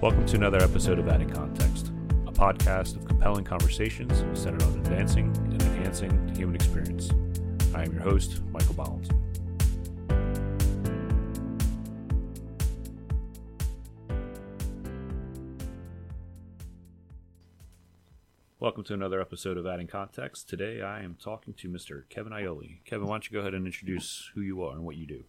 Welcome to another episode of Adding Context, a podcast of compelling conversations centered on advancing and enhancing the human experience. I am your host, Michael Bollins. Welcome to another episode of Adding Context. Today I am talking to Mr. Kevin Iole. Kevin, why don't you go ahead and introduce who you are and what you do?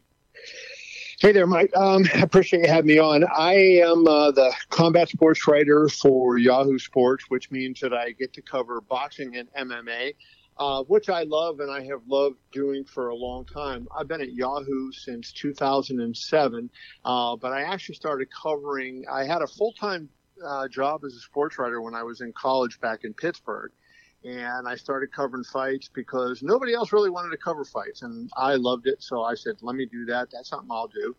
Hey there, Mike. Um, appreciate you having me on. I am uh, the combat sports writer for Yahoo Sports, which means that I get to cover boxing and MMA, uh, which I love and I have loved doing for a long time. I've been at Yahoo since 2007, uh, but I actually started covering, I had a full time uh, job as a sports writer when I was in college back in Pittsburgh and I started covering fights because nobody else really wanted to cover fights, and I loved it. So I said, "Let me do that. That's something I'll do."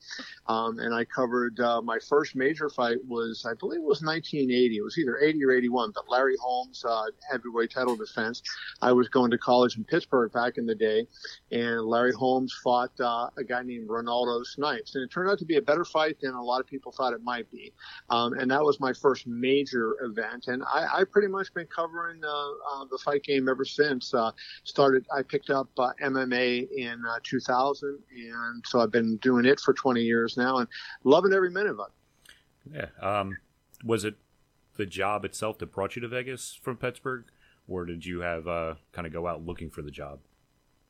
Um, and I covered uh, my first major fight was, I believe, it was 1980. It was either 80 or 81, but Larry Holmes uh, heavyweight title defense. I was going to college in Pittsburgh back in the day, and Larry Holmes fought uh, a guy named Renaldo Snipes, and it turned out to be a better fight than a lot of people thought it might be. Um, and that was my first major event, and I, I pretty much been covering uh, uh, the fight game ever since. Uh, started, I picked up uh, MMA in uh, 2000, and so I've been doing it for 20 years now, and loving every minute of it. Yeah. Um, was it the job itself that brought you to Vegas from Pittsburgh, or did you have uh, kind of go out looking for the job?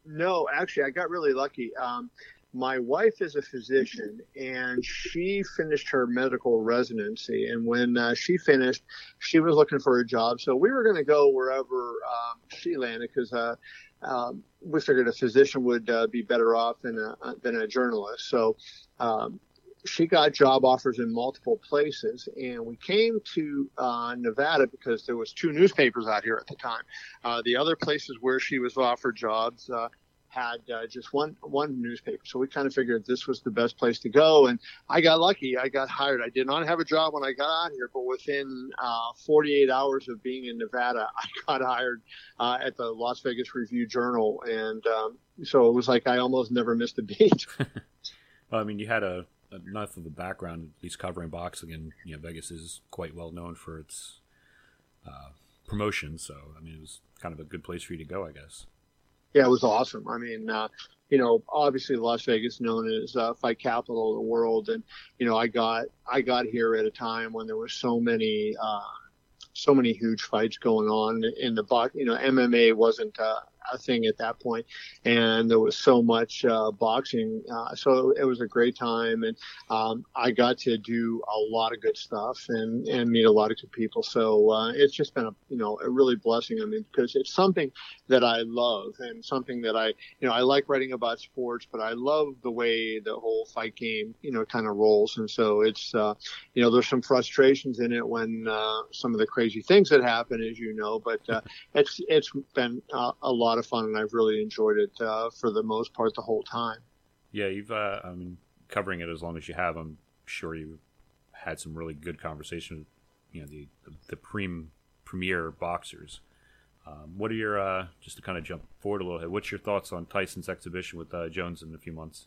No, actually, I got really lucky. Um, my wife is a physician and she finished her medical residency and when uh, she finished she was looking for a job. So we were going to go wherever um, she landed because uh, um, we figured a physician would uh, be better off than a, than a journalist. So um, she got job offers in multiple places and we came to uh, nevada because there was two newspapers out here at the time. Uh, the other places where she was offered jobs uh, had uh, just one one newspaper. So we kind of figured this was the best place to go, and I got lucky. I got hired. I did not have a job when I got out here, but within uh, 48 hours of being in Nevada, I got hired uh, at the Las Vegas Review Journal, and um, so it was like I almost never missed a beat. well, I mean, you had a enough of a background, at least covering boxing, and you know, Vegas is quite well known for its uh, promotion. So, I mean, it was kind of a good place for you to go, I guess yeah, it was awesome. I mean, uh, you know, obviously Las Vegas known as uh, fight capital of the world, and you know, I got I got here at a time when there was so many uh, so many huge fights going on in the box. You know, MMA wasn't uh, a thing at that point, and there was so much uh, boxing. Uh, so it was a great time, and um, I got to do a lot of good stuff and and meet a lot of good people. So uh, it's just been a you know a really blessing. I mean, because it's something that I love and something that I you know I like writing about sports, but I love the way the whole fight game you know kind of rolls, and so it's uh, you know there's some frustrations in it when uh, some of the crazy things that happen, as you know, but uh, it's it's been a lot of fun, and I've really enjoyed it uh, for the most part the whole time. Yeah, you've uh, I mean covering it as long as you have. I'm sure you had some really good conversations. You know the the, the prim, premier boxers. Um, what are your uh, just to kind of jump forward a little bit? What's your thoughts on Tyson's exhibition with uh, Jones in a few months?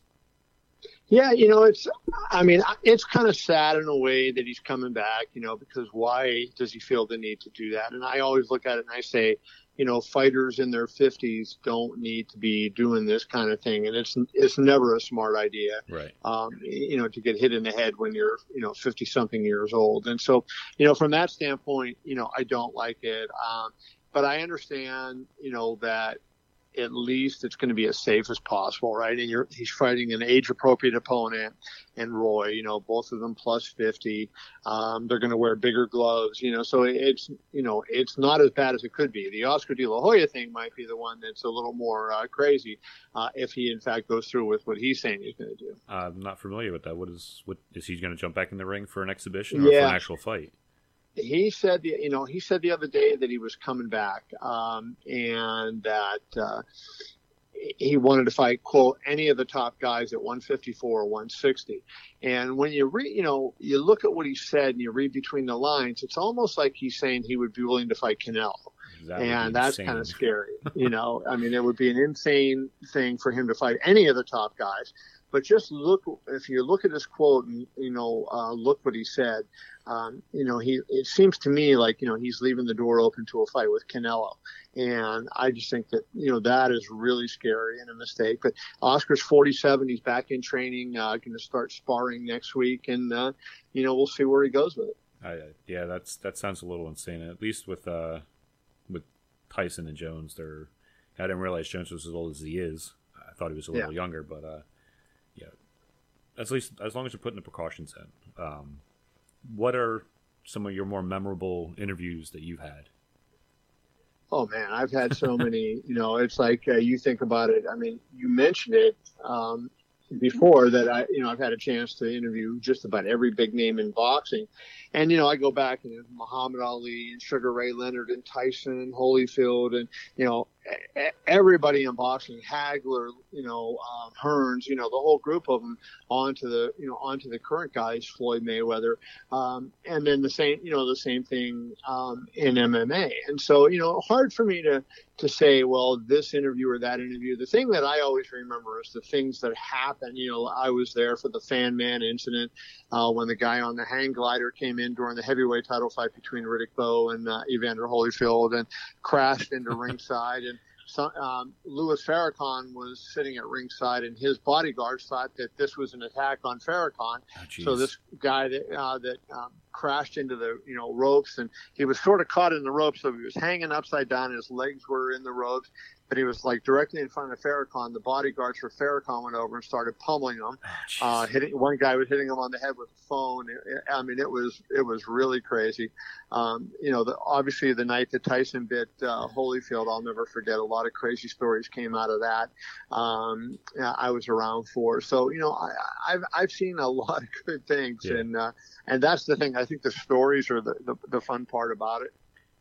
Yeah, you know, it's, I mean, it's kind of sad in a way that he's coming back, you know, because why does he feel the need to do that? And I always look at it and I say, you know, fighters in their 50s don't need to be doing this kind of thing, and it's it's never a smart idea, right? Um, you know, to get hit in the head when you're you know 50 something years old, and so you know from that standpoint, you know, I don't like it, um, but I understand, you know, that at least it's going to be as safe as possible, right? And you're, he's fighting an age appropriate opponent and Roy, you know, both of them plus 50. Um, they're going to wear bigger gloves, you know, so it's, you know, it's not as bad as it could be. The Oscar de la Hoya thing might be the one that's a little more uh, crazy uh, if he in fact goes through with what he's saying he's going to do. I'm not familiar with that. What is, what is he going to jump back in the ring for an exhibition or yeah. for an actual fight? He said, you know, he said the other day that he was coming back, um, and that uh, he wanted to fight quote any of the top guys at 154 or 160. And when you read, you know, you look at what he said and you read between the lines, it's almost like he's saying he would be willing to fight Canelo. That and that's kind of scary. you know, I mean, it would be an insane thing for him to fight any of the top guys. But just look, if you look at his quote and, you know, uh, look what he said, um, you know, he, it seems to me like, you know, he's leaving the door open to a fight with Canelo. And I just think that, you know, that is really scary and a mistake. But Oscar's 47. He's back in training, uh, going to start sparring next week. And, uh, you know, we'll see where he goes with it. Uh, yeah, that's, that sounds a little insane. At least with, uh, with Tyson and Jones, they're, I didn't realize Jones was as old as he is. I thought he was a little yeah. younger, but, uh, at least as long as you're putting the precautions in. Um, what are some of your more memorable interviews that you've had? Oh man, I've had so many. You know, it's like uh, you think about it. I mean, you mentioned it um, before that. I, you know, I've had a chance to interview just about every big name in boxing, and you know, I go back and Muhammad Ali and Sugar Ray Leonard and Tyson and Holyfield and you know everybody in boxing, Hagler, you know, um, Hearns, you know, the whole group of them onto the, you know, onto the current guys, Floyd Mayweather, um, and then the same, you know, the same thing um, in MMA. And so, you know, hard for me to to say, well, this interview or that interview. The thing that I always remember is the things that happen. You know, I was there for the Fan Man incident uh, when the guy on the hang glider came in during the heavyweight title fight between Riddick Bowe and uh, Evander Holyfield and crashed into ringside. So, um, Louis Farrakhan was sitting at ringside, and his bodyguards thought that this was an attack on Farrakhan. Oh, so this guy that uh, that um, crashed into the you know ropes, and he was sort of caught in the ropes, so he was hanging upside down. His legs were in the ropes, but he was like directly in front of Farrakhan. The bodyguards for Farrakhan went over and started pummeling him. Oh, uh, hitting one guy was hitting him on the head with a phone. I mean, it was it was really crazy. Um, you know, the, obviously the night that Tyson bit uh, Holyfield, I'll never forget. A lot of crazy stories came out of that. Um, I was around for. So you know, I, have I've seen a lot of good things, yeah. and uh, and that's the thing. I think the stories are the, the, the fun part about it.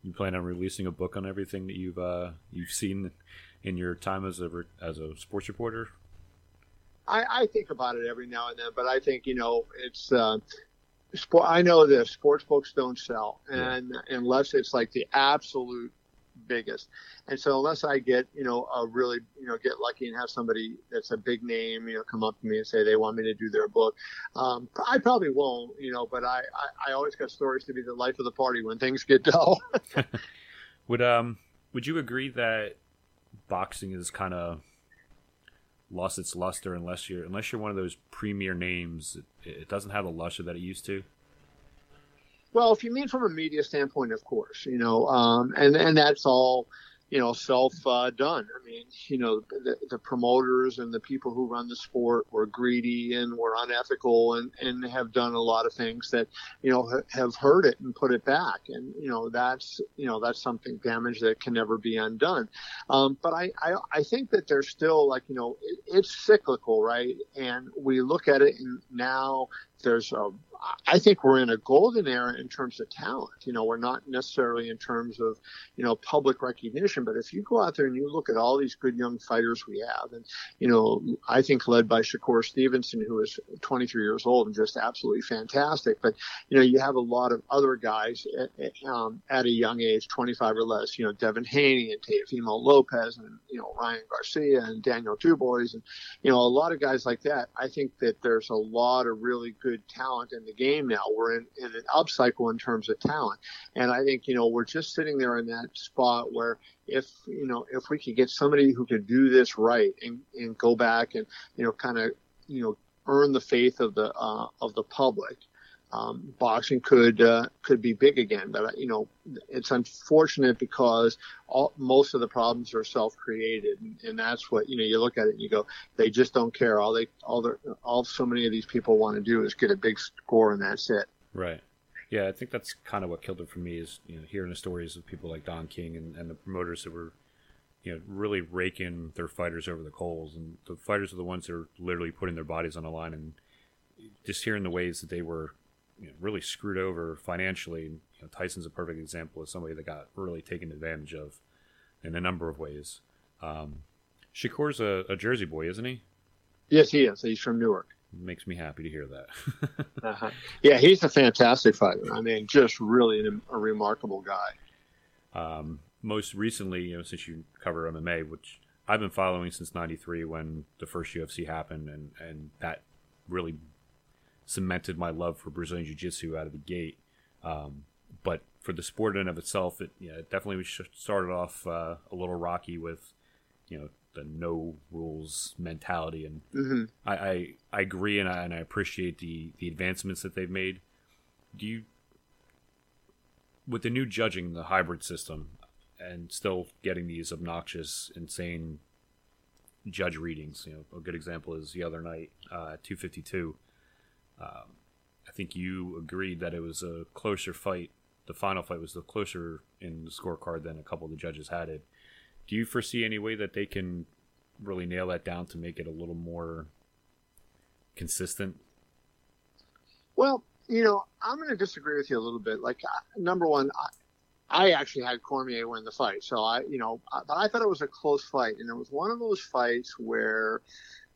You plan on releasing a book on everything that you've uh, you've seen in your time as a as a sports reporter? I, I think about it every now and then, but I think you know it's. Uh, sport, I know this: sports books don't sell, and yeah. unless it's like the absolute biggest. And so unless I get, you know, a really, you know, get lucky and have somebody that's a big name, you know, come up to me and say they want me to do their book, um, I probably won't, you know, but I, I, I always got stories to be the life of the party when things get dull. would, um, would you agree that boxing is kind of lost its luster unless you're, unless you're one of those premier names, it, it doesn't have the luster that it used to? Well, if you mean from a media standpoint, of course, you know, um, and and that's all, you know, self uh, done. I mean, you know, the, the, promoters and the people who run the sport were greedy and were unethical and and have done a lot of things that, you know, ha- have hurt it and put it back. And you know, that's you know that's something damage that can never be undone. Um, but I, I I think that there's still like you know it, it's cyclical, right? And we look at it and now there's a I think we're in a golden era in terms of talent. You know, we're not necessarily in terms of, you know, public recognition, but if you go out there and you look at all these good young fighters we have, and, you know, I think led by Shakur Stevenson, who is 23 years old and just absolutely fantastic. But, you know, you have a lot of other guys at, um, at a young age, 25 or less, you know, Devin Haney and Teofimo Lopez and, you know, Ryan Garcia and Daniel Dubois and, you know, a lot of guys like that. I think that there's a lot of really good good talent in the game now. We're in, in an upcycle in terms of talent. And I think, you know, we're just sitting there in that spot where if, you know, if we could get somebody who could do this right and, and go back and, you know, kind of, you know, earn the faith of the, uh, of the public, um, boxing could uh, could be big again. But you know, it's unfortunate because all, most of the problems are self-created, and, and, that's what you know. You look at it and you go, they just don't care. All they all the all so many of these people want to do is get a big score, and that's it. Right. Yeah, I think that's kind of what killed it for me is you know hearing the stories of people like Don King and, and the promoters that were you know really raking their fighters over the coals, and the fighters are the ones that are literally putting their bodies on the line and just hearing the ways that they were you know, really screwed over financially. You know, Tyson's a perfect example of somebody that got really taken advantage of in a number of ways. Um, Shakur's a, a, Jersey boy, isn't he? Yes, he is. He's from Newark. Makes me happy to hear that. uh-huh. Yeah, he's a fantastic fighter. I mean, just really a, a remarkable guy. Um, most recently, you know, since you cover MMA, which I've been following since '93 when the first UFC happened, and and that really cemented my love for Brazilian Jiu Jitsu out of the gate. Um, but for the sport in and of itself, it, yeah, it definitely started off uh, a little rocky with, you know, the no rules mentality, and mm-hmm. I, I, I agree and I, and I appreciate the the advancements that they've made. Do you, with the new judging, the hybrid system, and still getting these obnoxious, insane judge readings? You know, a good example is the other night, uh, two fifty two. Um, I think you agreed that it was a closer fight. The final fight was the closer in the scorecard than a couple of the judges had it. Do you foresee any way that they can really nail that down to make it a little more consistent? Well, you know, I'm going to disagree with you a little bit. Like, number one, I, I actually had Cormier win the fight, so I, you know, I, but I thought it was a close fight, and it was one of those fights where,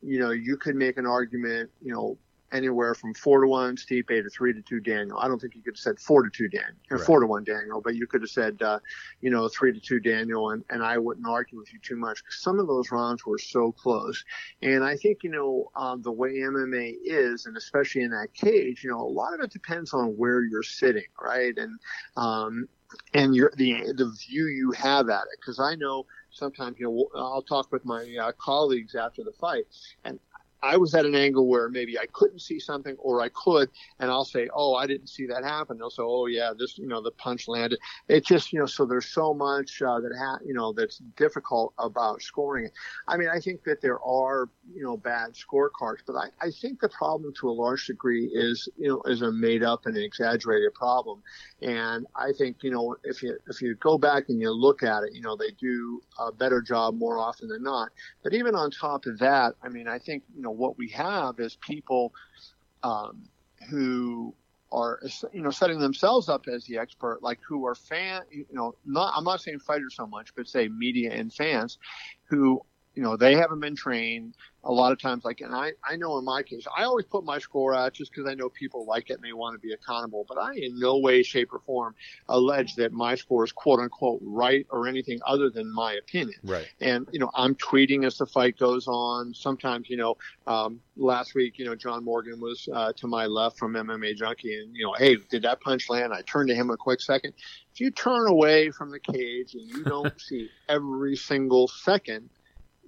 you know, you could make an argument, you know, anywhere from four to one Stipe to three to two Daniel. I don't think you could have said four to two Daniel or right. four to one Daniel, but you could have said, uh, you know, three to two Daniel, and, and I wouldn't argue with you too much because some of those rounds were so close. And I think, you know, um, the way MMA is, and especially in that cage, you know, a lot of it depends on where you're sitting, right? And, um, and your the the view you have at it because I know sometimes you know I'll talk with my uh, colleagues after the fight and I was at an angle where maybe I couldn't see something or I could, and I'll say, "Oh, I didn't see that happen." They'll say, "Oh, yeah, this, you know, the punch landed." It's just, you know, so there's so much uh, that ha- you know that's difficult about scoring. I mean, I think that there are, you know, bad scorecards, but I, I think the problem to a large degree is, you know, is a made up and exaggerated problem. And I think, you know, if you if you go back and you look at it, you know, they do a better job more often than not. But even on top of that, I mean, I think, you know what we have is people um, who are you know setting themselves up as the expert, like who are fan, you know, not I'm not saying fighters so much, but say media and fans who you know they haven't been trained a lot of times like and i i know in my case i always put my score out just because i know people like it and they want to be accountable but i in no way shape or form allege that my score is quote unquote right or anything other than my opinion. Right. And you know i'm tweeting as the fight goes on. Sometimes you know um, last week you know john morgan was uh, to my left from mma junkie and you know hey did that punch land? I turned to him a quick second. If you turn away from the cage and you don't see every single second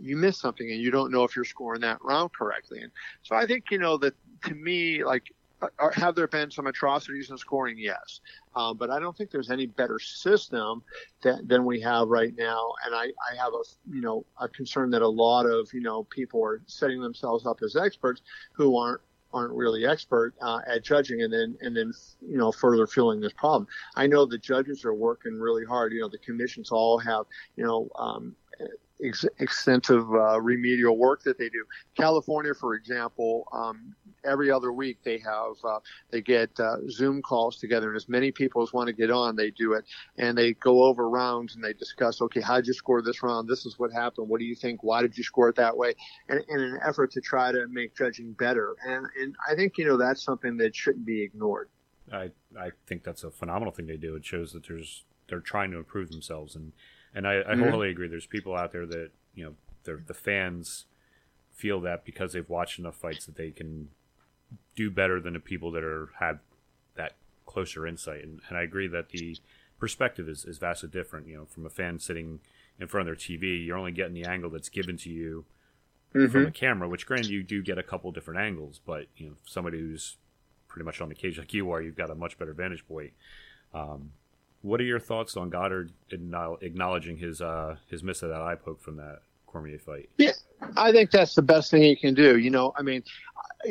you miss something and you don't know if you're scoring that round correctly. And so I think, you know, that to me, like, uh, have there been some atrocities in scoring? Yes. Um, but I don't think there's any better system that, than we have right now. And I, I have a, you know, a concern that a lot of, you know, people are setting themselves up as experts who aren't aren't really expert uh, at judging and then and then you know further fueling this problem. I know the judges are working really hard. You know the commissions all have you know um, ex- extensive uh, remedial work that they do. California, for example, um, every other week they have uh, they get uh, Zoom calls together, and as many people as want to get on, they do it, and they go over rounds and they discuss, okay, how did you score this round? This is what happened. What do you think? Why did you score it that way? And in an effort to try to make judging better, and and I think you know that's something that shouldn't be ignored. I I think that's a phenomenal thing they do. It shows that there's they're trying to improve themselves and and I, I mm-hmm. totally agree. There's people out there that you know, the fans feel that because they've watched enough fights that they can do better than the people that are had that closer insight. And, and I agree that the perspective is, is vastly different. You know, from a fan sitting in front of their TV, you're only getting the angle that's given to you mm-hmm. from a camera. Which, granted, you do get a couple different angles, but you know, somebody who's pretty much on the cage like you are, you've got a much better vantage point. Um, what are your thoughts on Goddard acknowledging his uh, his miss of that eye poke from that Cormier fight? Yeah, I think that's the best thing he can do. You know, I mean,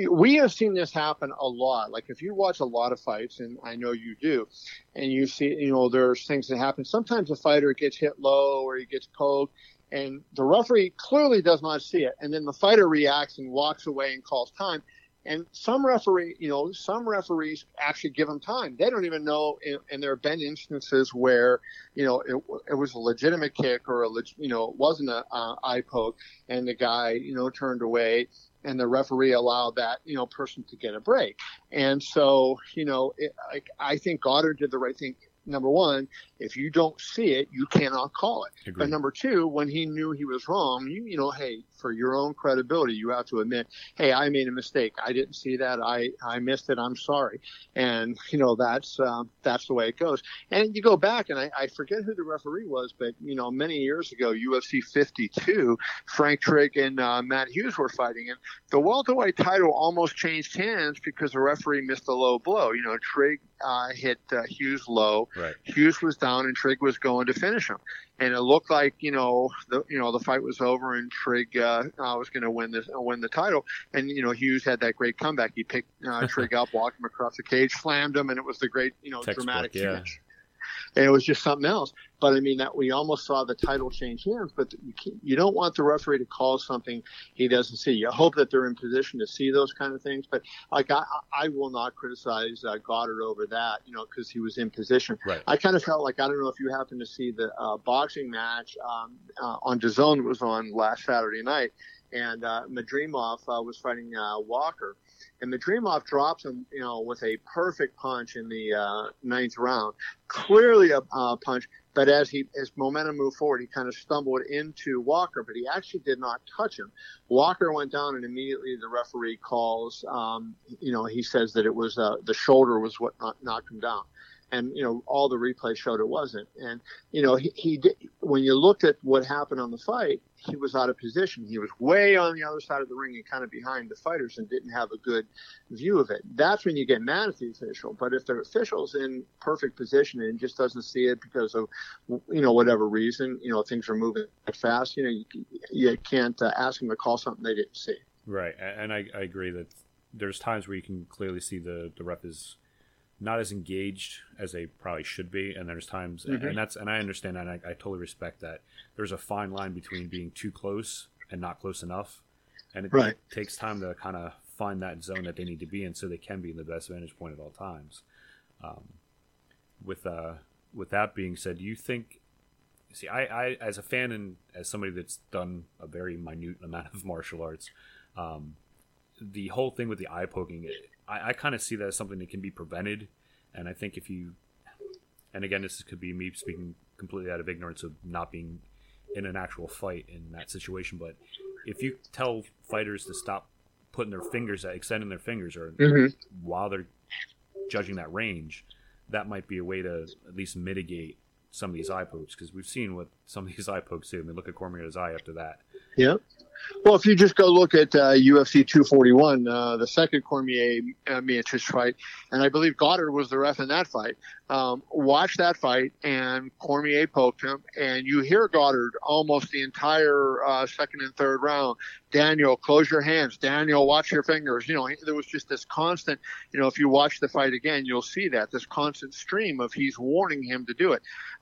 we have seen this happen a lot. Like if you watch a lot of fights, and I know you do, and you see, you know, there's things that happen. Sometimes a fighter gets hit low or he gets poked, and the referee clearly does not see it, and then the fighter reacts and walks away and calls time. And some referee, you know, some referees actually give them time. They don't even know. And there have been instances where, you know, it, it was a legitimate kick or a, you know, it wasn't a uh, eye poke, and the guy, you know, turned away, and the referee allowed that, you know, person to get a break. And so, you know, it, I, I think Goddard did the right thing number one, if you don't see it, you cannot call it. Agreed. But number two, when he knew he was wrong, you you know, hey, for your own credibility, you have to admit, hey, I made a mistake. I didn't see that. I I missed it. I'm sorry. And you know that's uh, that's the way it goes. And you go back, and I, I forget who the referee was, but you know, many years ago, UFC 52, Frank Trigg and uh, Matt Hughes were fighting, and the welterweight title almost changed hands because the referee missed a low blow. You know, Trigg uh, hit uh, Hughes low. Right. Hughes was down, and Trigg was going to finish him. And it looked like you know the you know the fight was over, and Trigg uh, uh, was going to win this uh, win the title. And you know Hughes had that great comeback. He picked uh, Trigg up, walked him across the cage, slammed him, and it was the great you know Textbook, dramatic yeah. finish. And it was just something else. But I mean that we almost saw the title change hands. But you you don't want the referee to call something he doesn't see. You hope that they're in position to see those kind of things. But like I, I will not criticize uh, Goddard over that, you know, because he was in position. Right. I kind of felt like I don't know if you happened to see the uh, boxing match um, uh, on DAZN was on last Saturday night, and uh, Madrimov uh, was fighting uh, Walker, and the Madrimov drops him, you know, with a perfect punch in the uh, ninth round, clearly a uh, punch. But as he as momentum moved forward, he kind of stumbled into Walker, but he actually did not touch him. Walker went down, and immediately the referee calls. Um, you know, he says that it was uh, the shoulder was what knocked, knocked him down and you know all the replay showed it wasn't. And you know he, he did, when you looked at what happened on the fight, he was out of position. He was way on the other side of the ring and kind of behind the fighters and didn't have a good view of it. That's when you get mad at the official. But if the official's in perfect position and just doesn't see it because of you know whatever reason, you know things are moving fast, you know you, you can't uh, ask them to call something they didn't see. Right, and I, I agree that there's times where you can clearly see the the ref is not as engaged as they probably should be, and there's times, Mhm. and that's and I understand that, and I, I totally respect that. There's a fine line between being too close and not close enough, and it Right. takes time to kind of find that zone that they need to be in, so they can be in the best vantage point at all times. Um, with uh, with that being said, do you think? See, I, I as a fan and as somebody that's done a very minute amount of martial arts, um, the whole thing with the eye poking, it, I, I kind of see that as something that can be prevented. And I think if you, and again, this could be me speaking completely out of ignorance of not being in an actual fight in that situation, but if you tell fighters to stop putting their fingers, extending their fingers, or Mm-hmm. while they're judging that range, that might be a way to at least mitigate some of these eye pokes because we've seen what some of these eye pokes do. I mean, look at Cormier's eye after that. Yeah. Well, if you just go look at uh, UFC 241, uh, the second Cormier uh, Miocic fight, and I believe Goddard was the ref in that fight. Um, watch that fight, and Cormier poked him, and you hear Goddard almost the entire uh, second and third round. Daniel, close your hands. Daniel, watch your fingers. You know, there was just this constant. You know, if you watch the fight again, you'll see that this constant stream of he's warning him to do it.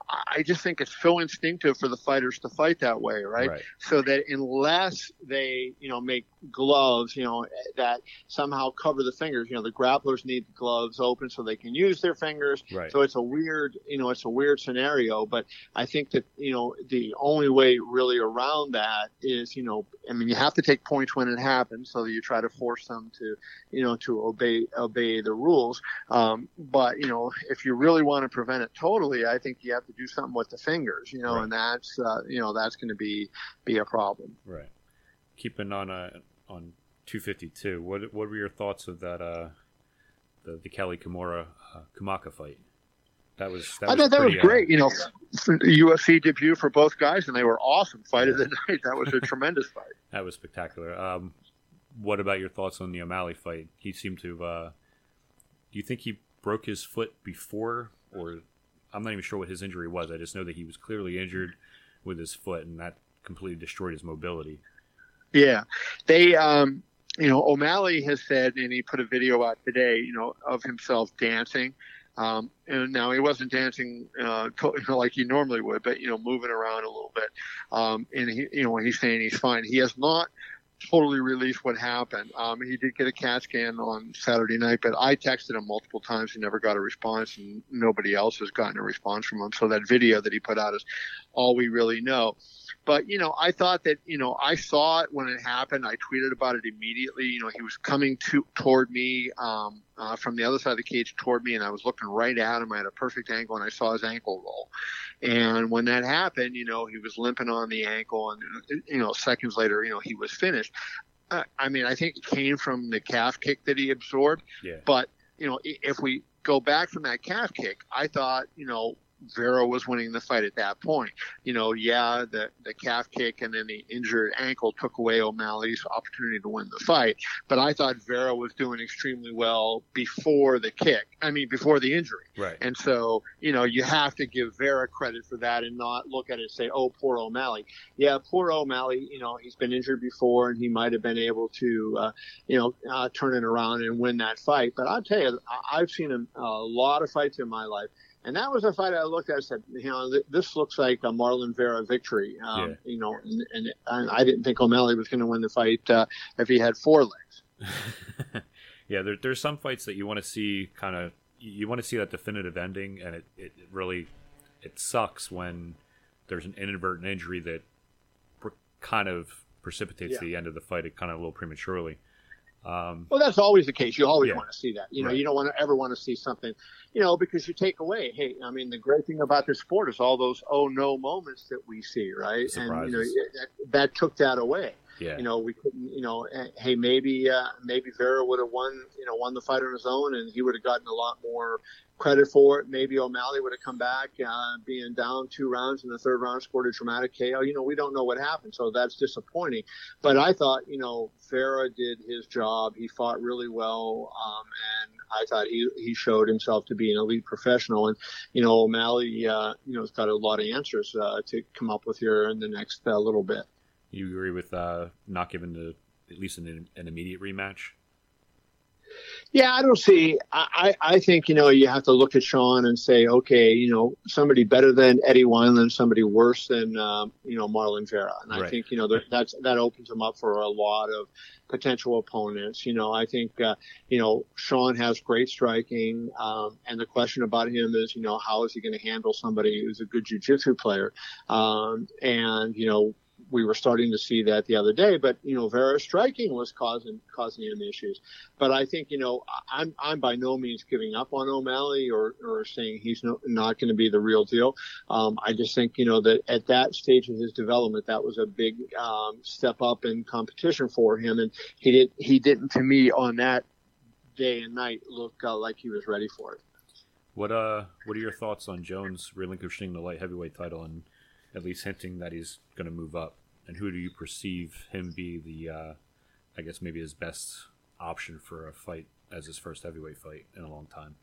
I just think it's so instinctive for the fighters to fight that way, right? Right. so that unless they you know make gloves you know that somehow cover the fingers you know the grapplers need the gloves open so they can use their fingers Right. so it's a weird you know it's a weird scenario but i think that you know the only way really around that is you know i mean you have to take points when it happens so that you try to force them to you know to obey obey the rules um, but you know if you really want to prevent it totally i think you have to do something with the fingers you know Right. and that's uh, you know that's going to be be a problem Right. Keeping on uh, on 252. What what were your thoughts of that uh the the Kelly Kimura uh, Kamaka fight? That was that I thought that was uh, great. You know, UFC debut for both guys, and they were awesome. Fight of the night. That was a tremendous fight. that was spectacular. Um, what about your thoughts on the O'Malley fight? He seemed to. Uh, do you think he broke his foot before, or I'm not even sure what his injury was. I just know that he was clearly injured with his foot, and that completely destroyed his mobility. Yeah, they. um you know, O'Malley has said, and he put a video out today, you know, of himself dancing. Um, and now he wasn't dancing uh, like he normally would, but you know, moving around a little bit. Um, and he, you know, he's saying he's fine. He has not totally released what happened. Um, he did get a CAT scan on Saturday night, but I texted him multiple times He never got a response, and nobody else has gotten a response from him. So that video that he put out is all we really know. But you know, I thought that you know I saw it when it happened. I tweeted about it immediately. You know, he was coming to toward me um, uh, from the other side of the cage toward me, and I was looking right at him. I had a perfect angle, and I saw his ankle roll. And when that happened, you know, he was limping on the ankle, and you know, seconds later, you know, he was finished. Uh, I mean, I think it came from the calf kick that he absorbed. Yeah. But you know, if we go back from that calf kick, I thought, you know, Vera was winning the fight at that point. You know, yeah, the the calf kick and then the injured ankle took away O'Malley's opportunity to win the fight. But I thought Vera was doing extremely well before the kick. I mean, before the injury. Right. And so, you know, you have to give Vera credit for that and not look at it and say, "Oh, poor O'Malley." Yeah, poor O'Malley. You know, he's been injured before, and he might have been able to, uh, you know, uh, turn it around and win that fight. But I'll tell you, I've seen a, a lot of fights in my life and that was a fight I looked at and said, you know, this looks like a Marlon Vera victory. Um, yeah. You know, and, and, and, I didn't think O'Malley was going to win the fight uh, if he had four legs. yeah, there, there's some fights that you want to see kind of, you want to see that definitive ending, and it, it really, it sucks when there's an inadvertent injury that kind of precipitates yeah. the end of the fight it kind of a little prematurely. Um, well, that's always the case. You always yeah. want to see that. You know, right. you don't want to ever want to see something, you know, because you take away. Hey, I mean, the great thing about this sport is all those oh no moments that we see, right? Surprises. And you know, that, that took that away. Yeah. You know, we couldn't. You know, eh, hey, maybe uh, maybe Vera would have won. You know, won the fight on his own, and he would have gotten a lot more credit for it. Maybe O'Malley would have come back, uh, being down two rounds in the third round, scored a dramatic KO. You know, we don't know what happened, so that's disappointing. But I thought, you know, Vera did his job. He fought really well, um, and I thought he he showed himself to be an elite professional. And you know, O'Malley, uh, you know, has got a lot of answers uh, to come up with here in the next uh, little bit. You agree with uh, not giving the at least an, an immediate rematch? Yeah, I don't see. I, I think you know you have to look at Sean and say, okay, you know, somebody better than Eddie Wineland, somebody worse than um, you know Marlon Vera, and right. I think you know that's that opens him up for a lot of potential opponents. You know, I think uh, you know Sean has great striking, um, and the question about him is, you know, how is he going to handle somebody who's a good jiu-jitsu player, um, and you know we were starting to see that the other day. But you know, Vera striking was causing causing him issues. But I think you know, I'm I'm by no means giving up on O'Malley or or saying he's no, not going to be the real deal. Um, I just think you know that at that stage of his development, that was a big um, step up in competition for him, and he did he didn't to me on that day and night look uh, like he was ready for it. What uh, what are your thoughts on Jones relinquishing the light heavyweight title and at least hinting that he's going to move up? And who do you perceive him be the, uh, I guess maybe his best option for a fight as his first heavyweight fight in a long time?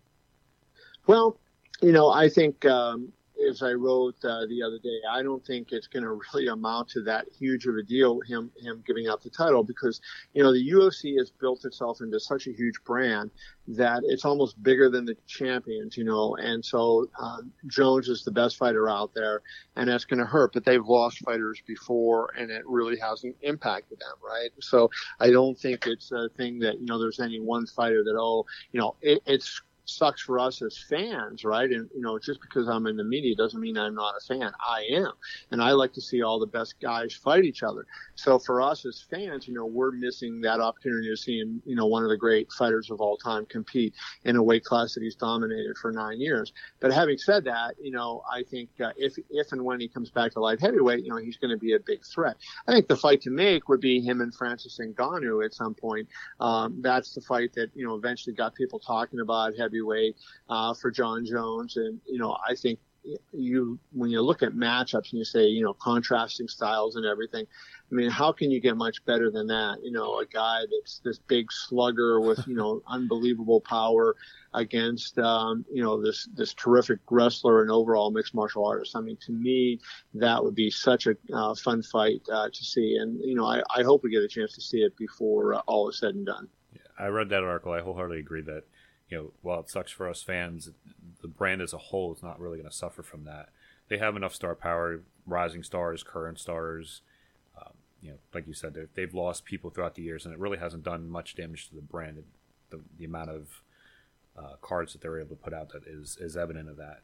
Well, you know, I think um, as I wrote uh, the other day, I don't think it's going to really amount to that huge of a deal him him giving up the title because you know the UFC has built itself into such a huge brand that it's almost bigger than the champions, you know, and so uh, Jones is the best fighter out there, and that's going to hurt. But they've lost fighters before, and it really hasn't impacted them, right? So I don't think it's a thing that you know there's any one fighter that oh you know it, it's sucks for us as fans, right? And you know, just because I'm in the media doesn't mean I'm not a fan. I am, and I like to see all the best guys fight each other. So for us as fans, you know, we're missing that opportunity to see him, you know, one of the great fighters of all time compete in a weight class that he's dominated for nine years. But having said that, you know, I think uh, if if and when he comes back to light heavyweight, you know, he's going to be a big threat. I think the fight to make would be him and Francis Ngannou at some point. Um, that's the fight that you know eventually got people talking about heavyweight uh, for Jon Jones, and you know, I think you when you look at matchups and you say you know contrasting styles and everything i mean how can you get much better than that? You know a guy that's this big slugger with you know unbelievable power against um, you know this this terrific wrestler and overall mixed martial artist. I mean to me that would be such a uh, fun fight uh, to see. And you know I, I hope we get a chance to see it before uh, all is said and done. Yeah, i read that article. I wholeheartedly agree that you know, while it sucks for us fans, the brand as a whole is not really going to suffer from that. They have enough star power, rising stars, current stars. Um, you know, like you said, they've lost people throughout the years, and it really hasn't done much damage to the brand. The, the amount of uh, cards that they're able to put out that is is evident of that.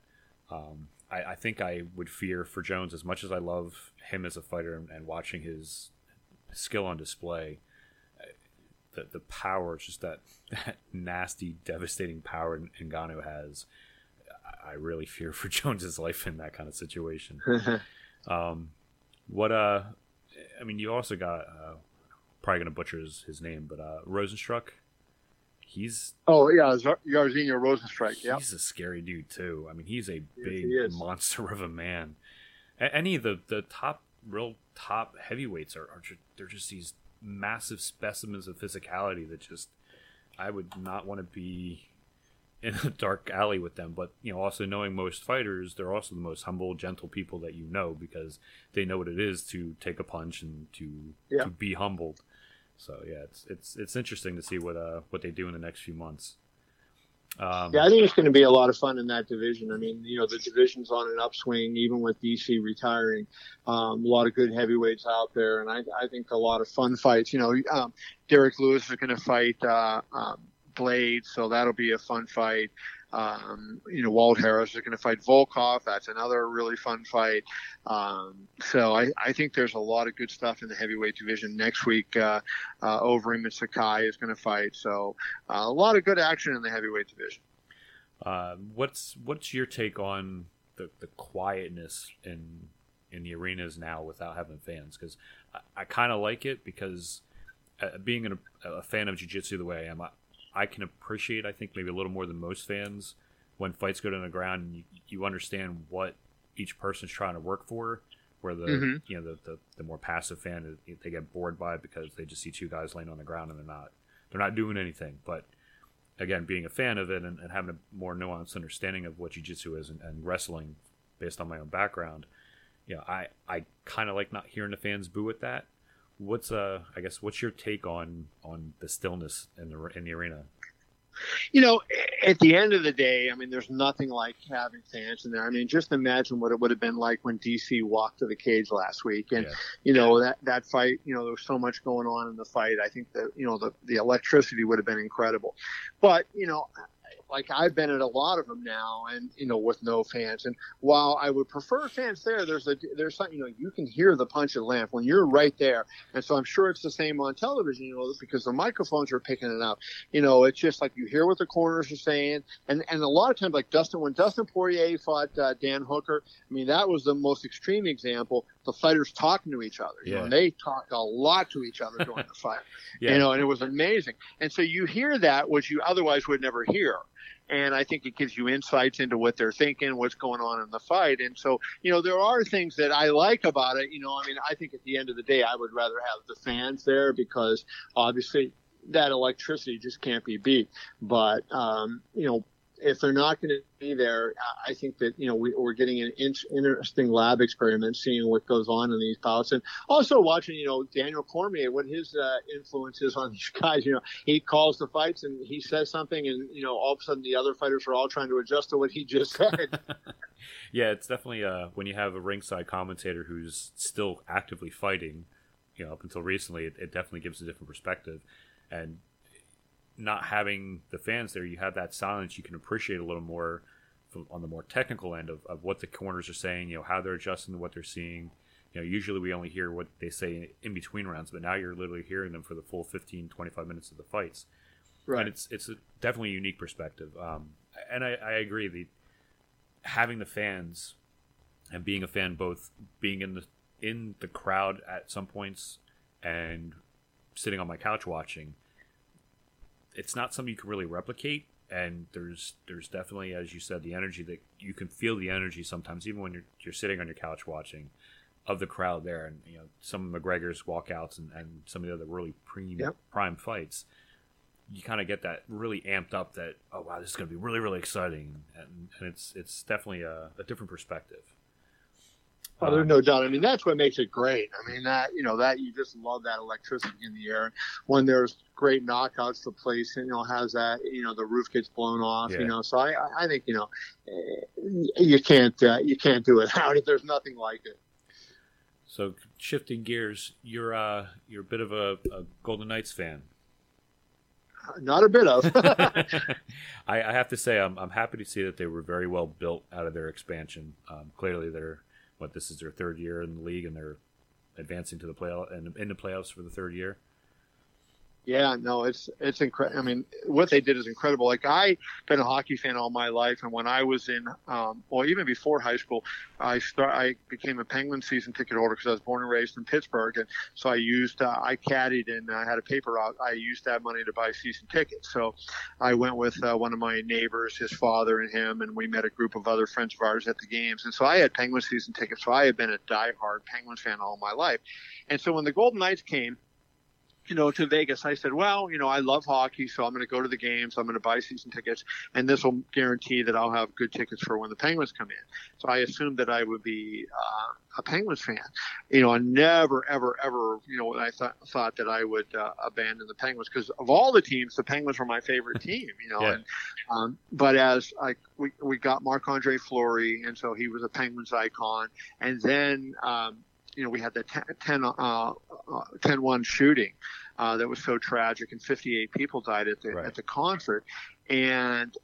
Um, I, I, think I would fear for Jones as much as I love him as a fighter and, and watching his skill on display. The, the power, just that, that nasty, devastating power Ngannou has. I really fear for Jones's life in that kind of situation. um, what uh, I mean, you also got uh, probably gonna butcher his, his name, but uh, Rozenstruik. He's oh yeah, Jairzinho Rozenstruik. Yeah, he's a scary dude too. I mean, he's a big he monster of a man. Any of the the top real top heavyweights are, are just, they're just these massive specimens of physicality that just I would not want to be in a dark alley with them. But you know, also knowing most fighters, they're also the most humble, gentle people that you know because they know what it is to take a punch and to yeah. to be humbled. So yeah, it's it's it's interesting to see what uh what they do in the next few months. Um, yeah, I think it's going to be a lot of fun in that division. I mean, you know, the division's on an upswing, even with DC retiring. Um, a lot of good heavyweights out there, and I, I think a lot of fun fights. You know, um, Derrick Lewis is going to fight uh, um, Blaydes, so that'll be a fun fight. Um, you know, Walt Harris is going to fight Volkov. That's another really fun fight. Um, so I, I, think there's a lot of good stuff in the heavyweight division. Next week, uh, uh, Overeem and Sakai is going to fight. So uh, a lot of good action in the heavyweight division. Uh, what's what's your take on the, the quietness in in the arenas now without having fans? Because I, I kind of like it because uh, being an, a fan of jiu-jitsu the way I am, I, I can appreciate, I think, maybe a little more than most fans when fights go to the ground and you, you understand what each person's trying to work for. Where the mm-hmm. you know the, the, the, more passive fan they get bored by it because they just see two guys laying on the ground and they're not they're not doing anything. But again, being a fan of it and, and having a more nuanced understanding of what jiu-jitsu is and, and wrestling based on my own background, yeah, you know, I I kind of like not hearing the fans boo at that what's uh I guess what's your take on on the stillness in the in the arena? You know, at the end of the day, I mean, there's nothing like having fans in there. I mean, just imagine what it would have been like when DC walked to the cage last week, and yeah. you know that that fight. You know, there was so much going on in the fight. I think that you know the the electricity would have been incredible, but you know, like I've been at a lot of them now, and you know, with no fans. And while I would prefer fans there, there's a there's something you know you can hear the punch of lamp when you're right there. And so I'm sure it's the same on television, you know, because the microphones are picking it up. You know, it's just like you hear what the corners are saying, and and a lot of times, like Dustin when Dustin Poirier fought uh, Dan Hooker, I mean that was the most extreme example. The fighters talking to each other. You yeah. know, they talked a lot to each other during the fight. yeah. You know, and it was amazing. And so you hear that, which you otherwise would never hear and I think it gives you insights into what they're thinking, what's going on in the fight. And so, you know, there are things that I like about it. You know, I mean, I think at the end of the day, I would rather have the fans there because obviously that electricity just can't be beat. But um, you know, if they're not going to be there, I think that you know we, are getting an in, interesting lab experiment, seeing what goes on in these bouts, and also watching you know Daniel Cormier, what his uh, influence is on these guys. You know, he calls the fights and he says something, and you know all of a sudden the other fighters are all trying to adjust to what he just said. yeah, it's definitely uh, when you have a ringside commentator who's still actively fighting. You know, up until recently, it, it definitely gives a different perspective, and not having the fans there, you have that silence. You can appreciate a little more on the more technical end of, of what the corners are saying. You know how they're adjusting to what they're seeing. You know, usually we only hear what they say in between rounds, but now you're literally hearing them for the full 15, 25 minutes of the fights. Right. And it's it's a definitely a unique perspective. Um, and I, I agree. The having the fans and being a fan, both being in the in the crowd at some points and sitting on my couch watching it's not something you can really replicate. And there's there's definitely as you said the energy that you can feel the energy sometimes even when you're you're sitting on your couch watching of the crowd there. And you know some of McGregor's walkouts and, and some of the other really prime yep. prime fights you kind of get that really amped up that oh wow this is going to be really really exciting. And, and it's it's definitely a, a different perspective Oh, there's no doubt. I mean, that's what makes it great. I mean, that you know that you just love that electricity in the air. When there's great knockouts, the place you know has that you know the roof gets blown off. Yeah. You know, so I I think you know eh, you can't uh, you can't do it out. There's nothing like it. So shifting gears, you're uh you're a bit of a, a Golden Knights fan. not a bit of. I, I, have to say, I'm, I'm happy to see that they were very well built out of their expansion. Um, clearly, they're what this is their third year in the league, and they're advancing to the playoff and in the playoffs for the third year. Yeah, no, it's it's incredible. I mean, what they did is incredible. Like I've been a hockey fan all my life, and when I was in, um, well, even before high school, I start I became a Penguin season ticket holder because I was born and raised in Pittsburgh, and so I used uh, I caddied and I had a paper route. I used that money to buy season tickets. So I went with uh, one of my neighbors, his father, and him, and we met a group of other friends of ours at the games. And so I had Penguin season tickets. So I had been a diehard Penguins fan all my life. And so when the Golden Knights came you know, to Vegas, I said, well, you know, I love hockey, so I'm going to go to the games. I'm going to buy season tickets, and this will guarantee that I'll have good tickets for when the Penguins come in. So I assumed that I would be uh, a Penguins fan. You know, I never, ever, ever, you know, I thought thought that I would uh, abandon the Penguins because of all the teams, the Penguins were my favorite team. You know, yeah. and um, but as I we we got Marc Andre Fleury, and so he was a Penguins icon, and then. Um, you know, we had the 10, uh, uh, 10-1 shooting uh, that was so tragic, and 58 people died at the right. at the concert. And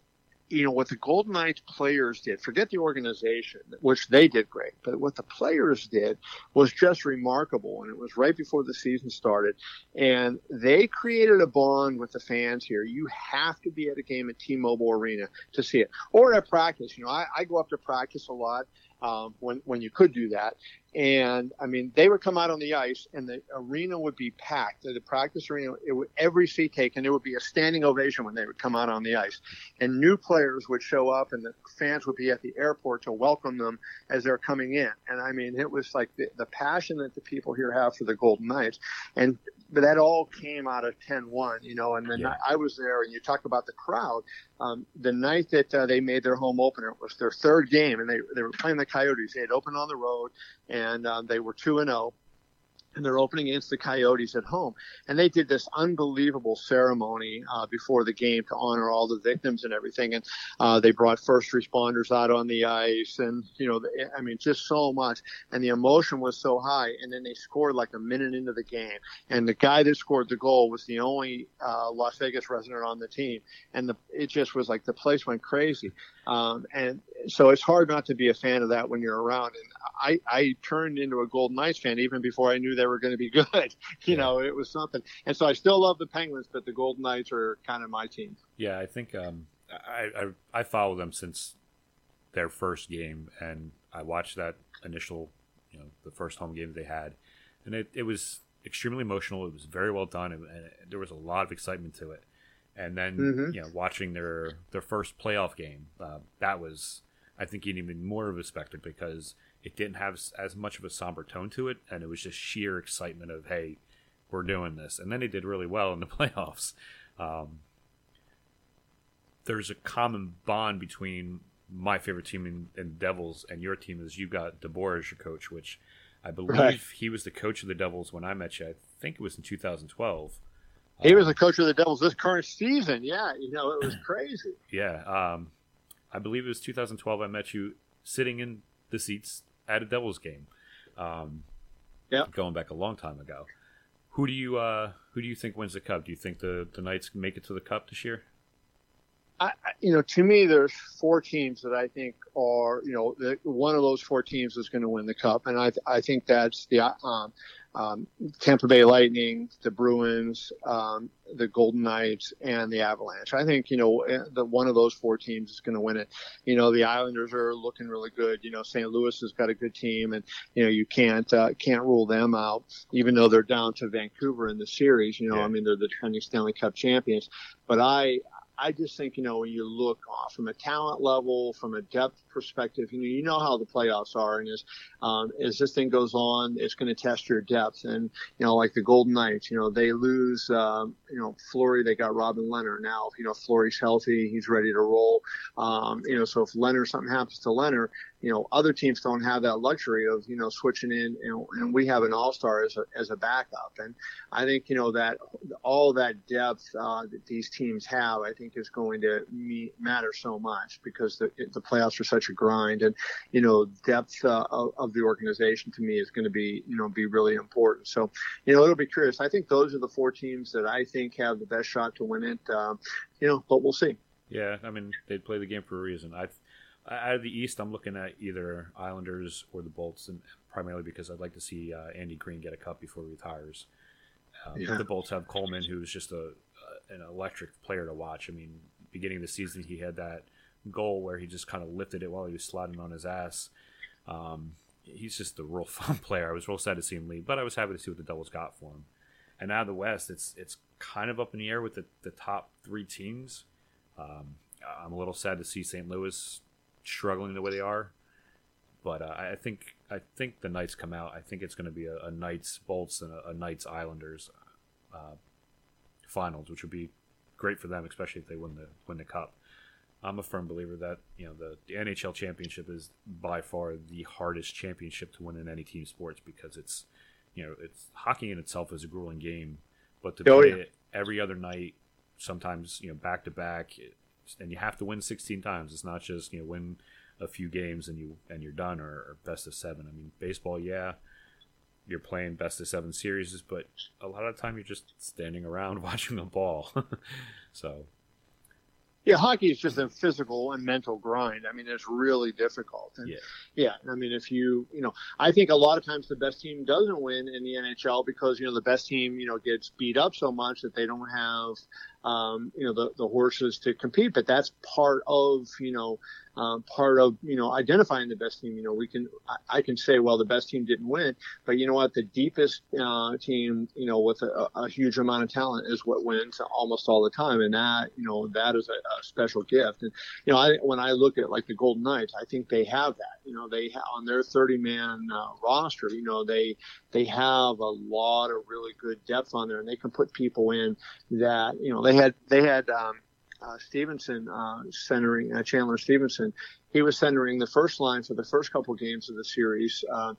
you know what the Golden Knights players did. Forget the organization, which they did great, but what the players did was just remarkable. And it was right before the season started, and they created a bond with the fans here. You have to be at a game at T-Mobile Arena to see it, or at practice. You know, I, I go up to practice a lot um, when when you could do that. And I mean, they would come out on the ice, and the arena would be packed. The practice arena, it would, every seat taken. It would be a standing ovation when they would come out on the ice, and new players would show up, and the fans would be at the airport to welcome them as they're coming in. And I mean, it was like the, the passion that the people here have for the Golden Knights, and but that all came out of 10-1, you know. And then yeah. I, was there, and you talk about the crowd. Um, the night that uh, they made their home opener it was their third game, and they they were playing the Coyotes. They had opened on the road, and um, they were two and zero. And they're opening against the Coyotes at home. And they did this unbelievable ceremony uh, before the game to honor all the victims and everything. And uh, they brought first responders out on the ice, and you know, the, I mean, just so much. And the emotion was so high. And then they scored like a minute into the game, and the guy that scored the goal was the only uh, Las Vegas resident on the team, and the, it just was like the place went crazy. Um, and so it's hard not to be a fan of that when you're around. And I, I turned into a Golden Knights fan even before I knew they were going to be good. you yeah. know, it was something. And so I still love the Penguins, but the Golden Knights are kind of my team. Yeah, I think um, I, I I follow them since their first game, and I watched that initial, you know, the first home game they had, and it, it was extremely emotional. It was very well done, and, and there was a lot of excitement to it. And then mm-hmm. you know, watching their their first playoff game, uh, that was I think even more of a because it didn't have as much of a somber tone to it, and it was just sheer excitement of hey, we're doing this. And then they did really well in the playoffs. Um, there's a common bond between my favorite team in, in Devils and your team is you got DeBoer as your coach, which I believe right. he was the coach of the Devils when I met you. I think it was in 2012. He was the coach of the Devils this current season. Yeah, you know it was crazy. yeah, um, I believe it was 2012. I met you sitting in the seats at a Devils game. Um, yeah, going back a long time ago. Who do you uh, who do you think wins the cup? Do you think the the Knights make it to the cup this year? I, you know, to me, there's four teams that I think are, you know, the, one of those four teams is going to win the cup, and I, I think that's the um, um, Tampa Bay Lightning, the Bruins, um, the Golden Knights, and the Avalanche. I think you know eh, the one of those four teams is going to win it. You know the Islanders are looking really good. You know St. Louis has got a good team, and you know you can't uh, can't rule them out, even though they're down to Vancouver in the series. You know yeah. I mean they're the defending Stanley Cup champions, but I I just think, you know, when you look from a talent level, from a depth perspective, you know, you know how the playoffs are, and as um, as this thing goes on, it's going to test your depth. And you know, like the Golden Knights, you know, they lose, um, you know, Fleury, they got Robin Lehner now. You know, Fleury's healthy, he's ready to roll. Um, you know, so if Lehner something happens to Lehner, you know, other teams don't have that luxury of, you know, switching in and, and we have an all-star as a, as a backup. And I think, you know, that all that depth uh, that these teams have, I think is going to meet, matter so much because the, the playoffs are such a grind and, you know, depth uh, of, of the organization to me is going to be, you know, be really important. So, you know, it'll be curious. I think those are the four teams that I think have the best shot to win it. Um, you know, but we'll see. Yeah, I mean, they play the game for a reason. I, out of the East, I'm looking at either Islanders or the Bolts, and primarily because I'd like to see uh, Andy Greene get a cup before he retires. Um, yeah. The Bolts have Coleman, who's just a, a, an electric player to watch. I mean, beginning of the season, he had that goal where he just kind of lifted it while he was sliding on his ass. Um, he's just a real fun player. I was real sad to see him leave, but I was happy to see what the Devils got for him. And of the West, it's it's kind of up in the air with the, the top three teams. Um, I'm a little sad to see St. Louis struggling the way they are, but uh, I think I think the Knights come out. I think it's going to be a, a Knights Bolts and a, a Knights Islanders uh, finals, which would be great for them, especially if they win the win the cup. I'm a firm believer that you know the, the NHL championship is by far the hardest championship to win in any team sports because it's you know it's hockey in itself is a grueling game, but to oh, play yeah. it every other night, sometimes you know back to back, and you have to win 16 times. It's not just you know win a few games and you and you're done or, or best of seven. I mean, baseball, yeah, you're playing best of seven series, but a lot of the time you're just standing around watching a ball. so yeah, hockey is just a physical and mental grind. I mean, it's really difficult. And yeah. Yeah. I mean, if you, you know, I think a lot of times the best team doesn't win in the NHL because, you know, the best team, you know, gets beat up so much that they don't have, um, you know, the, the horses to compete. But that's part of, you know, um, part of you know identifying the best team. You know, we can I, I, can say well the best team didn't win, but you know what the deepest uh, team you know with a, a, huge amount of talent is what wins almost all the time, and that you know that is a, a special gift. And you know I, when I look at like the Golden Knights, I think they have that. You know they ha- on their 30 man uh, roster, you know they they have a lot of really good depth on there, and they can put people in that you know they had they had. Um, uh, Stephenson uh, centering uh, Chandler Stephenson. He was centering the first line for the first couple games of the series uh,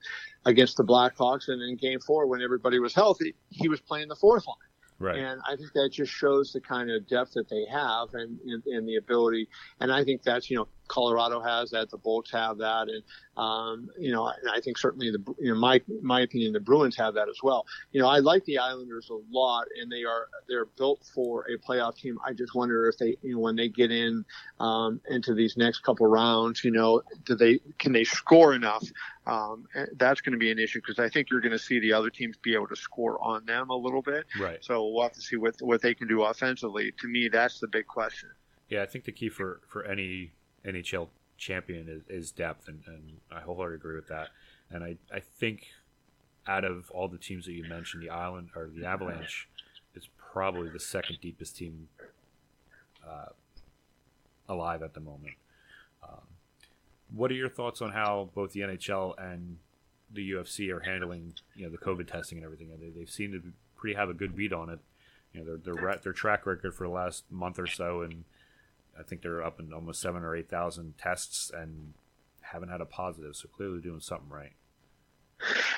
against the Blackhawks, and in Game Four, when everybody was healthy, he was playing the fourth line. Right. And I think that just shows the kind of depth that they have and, and, and the ability. And I think that's, you know, Colorado has that, the Bolts have that, and um, you know, I think certainly the, you know, my my opinion, the Bruins have that as well. You know, I like the Islanders a lot, and they are they're built for a playoff team. I just wonder if they, you know, when they get in um, into these next couple rounds, you know, do they can they score enough? Um, that's going to be an issue because I think you're going to see the other teams be able to score on them a little bit. Right. So we'll have to see what what they can do offensively. To me, that's the big question. Yeah, I think the key for for any NHL champion is, is depth, and, and, I wholeheartedly agree with that. And I, I think out of all the teams that you mentioned, the Island or the Avalanche is probably the second deepest team uh, alive at the moment. What are your thoughts on how both the NHL and the UFC are handling, you know, the COVID testing and everything? They, they seem to pretty have a good beat on it. You know, their their their track record for the last month or so, and I think they're up in almost seven or eight thousand tests and haven't had a positive. So clearly doing something right.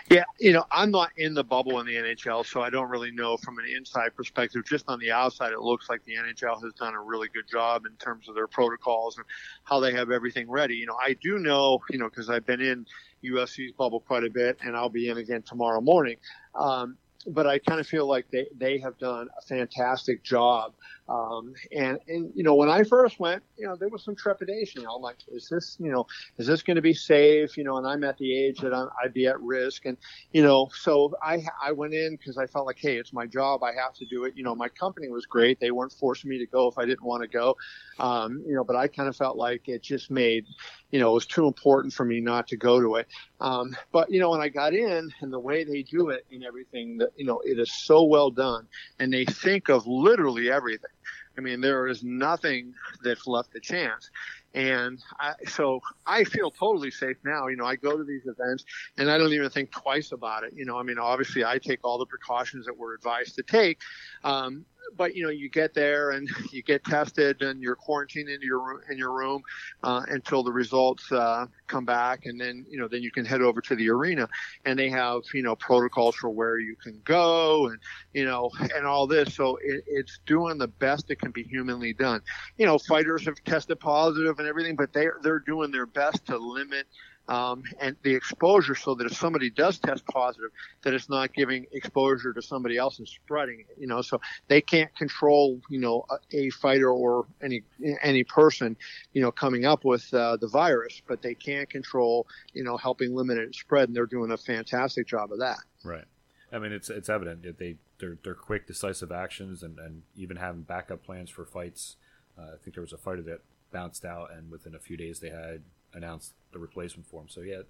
Yeah, you know, I'm not in the bubble in the NHL, so I don't really know from an inside perspective. Just on the outside, it looks like the NHL has done a really good job in terms of their protocols and how they have everything ready. You know, I do know, you know, because I've been in UFC's bubble quite a bit, and I'll be in again tomorrow morning. Um, but I kind of feel like they, they have done a fantastic job um, and, and, you know, when I first went, you know, there was some trepidation. You know, I'm like, is this, you know, is this going to be safe? You know, and I'm at the age that I'm, I'd be at risk. And, you know, so I, I went in because I felt like, hey, it's my job. I have to do it. You know, my company was great. They weren't forcing me to go if I didn't want to go. Um, you know, but I kind of felt like it just made, you know, it was too important for me not to go to it. Um, but, you know, when I got in and the way they do it and everything, that, you know, it is so well done. And they think of literally everything. I mean, there is nothing that's left to chance. And I, so I feel totally safe now. You know, I go to these events and I don't even think twice about it. You know, I mean, obviously I take all the precautions that we're advised to take. Um, but you know, you get there and you get tested and you're quarantined in your in your room uh, until the results uh, come back, and then you know, then you can head over to the arena, and they have you know protocols for where you can go, and you know, and all this. So it, it's doing the best it can be humanly done. You know, fighters have tested positive and everything, but they they're doing their best to limit um, and the exposure so that if somebody does test positive, that it's not giving exposure to somebody else and spreading it. You know, so they can't control, you know, a, a fighter or any any person, you know, coming up with uh, the virus, but they can't control, you know, helping limit it spread, and they're doing a fantastic job of that. Right. I mean, it's it's evident that they they're, they're quick, decisive actions, and, and even having backup plans for fights. Uh, I think there was a fighter that bounced out, and within a few days they had announced the replacement for him. So yeah,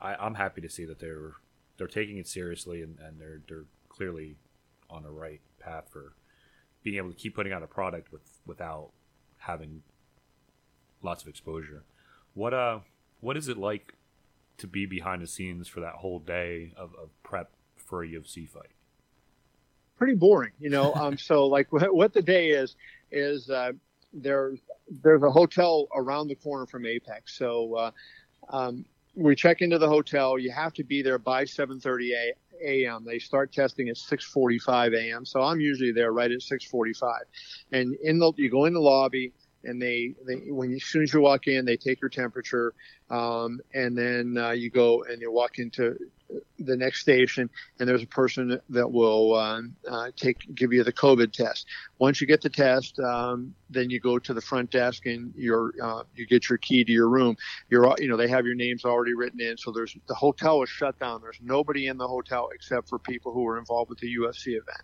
I, I'm happy to see that they're they're taking it seriously and, and they're they're clearly on the right path for being able to keep putting out a product with without having lots of exposure. What uh what is it like to be behind the scenes for that whole day of, of prep for a UFC fight? Pretty boring, you know. um, so like what the day is is uh, there there's a hotel around the corner from Apex. So uh, um, we check into the hotel. You have to be there by 7:30 a.m. They start testing at 6:45 a.m. So I'm usually there right at 6:45, and in the you go in the lobby and they, they when you, as soon as you walk in, they take your temperature, um, and then uh, you go and you walk into the next station, and there's a person that will um, uh, take give you the COVID test. Once you get the test, um, then you go to the front desk and you're uh, you get your key to your room. You're you know they have your names already written in, so there's the hotel is shut down. There's nobody in the hotel except for people who are involved with the UFC event.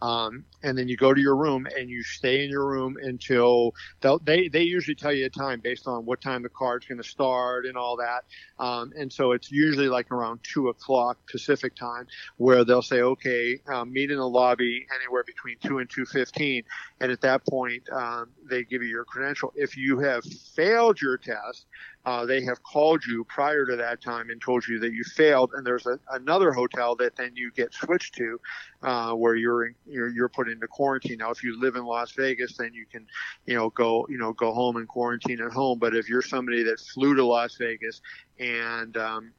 Um, and then you go to your room and you stay in your room until they they usually tell you a time based on what time the card's going to start and all that. Um, and so it's usually like around two o'clock Pacific time where they'll say, okay, um, meet in the lobby anywhere between two and two fifteen, and at that point um, they give you your credential. If you have failed your test, uh, they have called you prior to that time and told you that you failed, and there's a, another hotel that then you get switched to, uh, where you're, in, you're you're put into quarantine. Now, if you live in Las Vegas, then you can, you know, go you know go home and quarantine at home. But if you're somebody that flew to Las Vegas and um,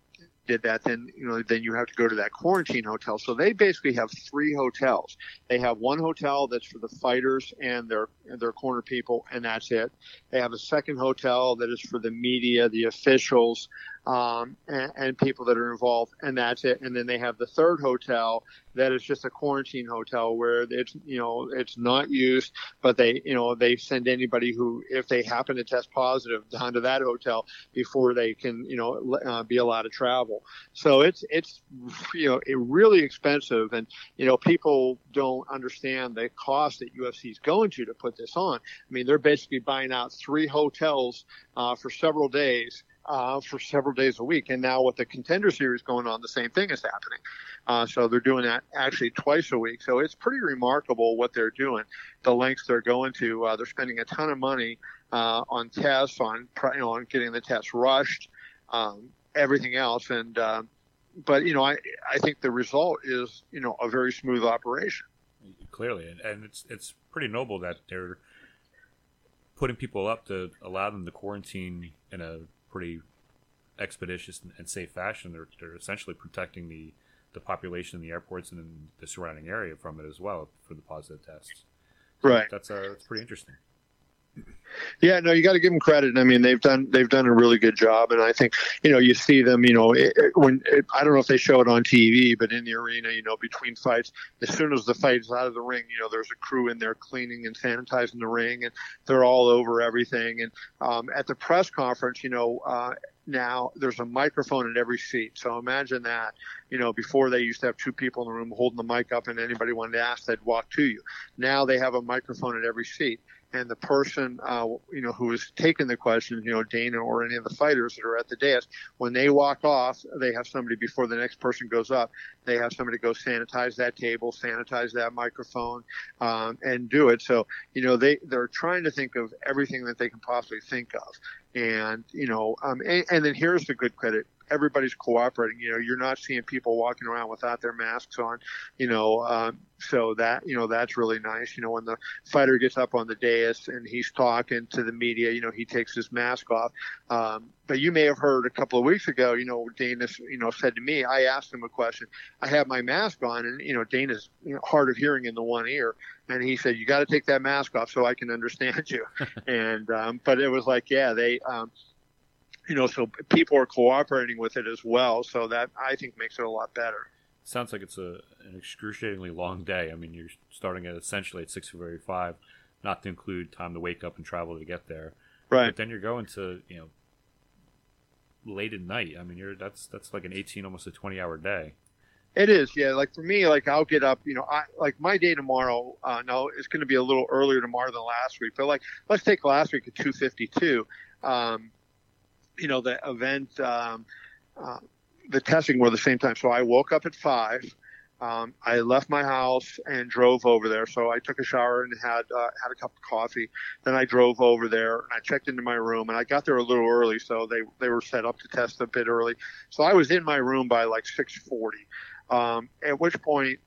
did that, then you know then you have to go to that quarantine hotel. So they basically have three hotels. They have one hotel that's for the fighters and their their corner people, and that's it. They have a second hotel that is for the media, the officials, um, and, and, people that are involved, and that's it. And then they have the third hotel that is just a quarantine hotel where it's you know it's not used, but they you know they send anybody who if they happen to test positive down to that hotel before they can you know uh, be allowed to travel. So it's it's you know really expensive, and you know people don't understand the cost that UFC is going to to put this on. I mean they're basically buying out three hotels uh, for several days uh, for several days a week. And now with the contender series going on, the same thing is happening. Uh, so they're doing that actually twice a week. So it's pretty remarkable what they're doing, the lengths they're going to. Uh, they're spending a ton of money uh, on tests, on you know, on getting the tests rushed, um, everything else. And uh, but you know, I I think the result is you know a very smooth operation. Clearly, and, and it's it's pretty noble that they're putting people up to allow them to quarantine in a pretty expeditious and, safe fashion. They're, they're essentially protecting the, the population in the airports and the surrounding area from it as well for the positive tests. Right. That's uh, that's pretty interesting. Yeah, no, you got to give them credit. I mean, they've done they've done a really good job, and I think you know you see them. You know, it, when it, I don't know if they show it on TV, but in the arena, you know, between fights, as soon as the fight's out of the ring, you know, there's a crew in there cleaning and sanitizing the ring, and they're all over everything. And um, at the press conference, you know. Uh, now there's a microphone at every seat. So imagine that, you know, before they used to have two people in the room holding the mic up and anybody wanted to ask, they'd walk to you. Now they have a microphone at every seat and the person, uh, you know, who is taking the questions, you know, Dana or any of the fighters that are at the desk, when they walk off, they have somebody before the next person goes up. They have somebody go sanitize that table, sanitize that microphone, um, and do it. So, you know, they they're trying to think of everything that they can possibly think of, and you know, um, and, and then here's the good credit everybody's cooperating. You know, you're not seeing people walking around without their masks on. You know, um, so that you know that's really nice. You know, when the fighter gets up on the dais and he's talking to the media, you know, he takes his mask off. Um, but you may have heard a couple of weeks ago, you know, Dana, you know, said to me, I asked him a question. I have my mask on, and you know, Dana's you know, hard of hearing in the one ear, and he said, "You got to take that mask off so I can understand you." and um, but it was like, yeah, they. Um, you know, so people are cooperating with it as well. So that I think makes it a lot better. Sounds like it's a an excruciatingly long day. I mean, you're starting at essentially at six forty-five, not to include time to wake up and travel to get there. Right. But then you're going to you know late at night. I mean, you're that's that's like an eighteen, almost a twenty-hour day. It is, yeah. Like for me, like I'll get up, you know, I like my day tomorrow. Uh, no, it's going to be a little earlier tomorrow than last week. But like, let's take last week at two fifty-two. Um, you know, the event, um, uh, the testing were the same time. So I woke up at five. Um, I left my house and drove over there. So I took a shower and had uh, had a cup of coffee. Then I drove over there and I checked into my room and I got there a little early, so they they were set up to test a bit early. So I was in my room by like 6:40. Um, at which point,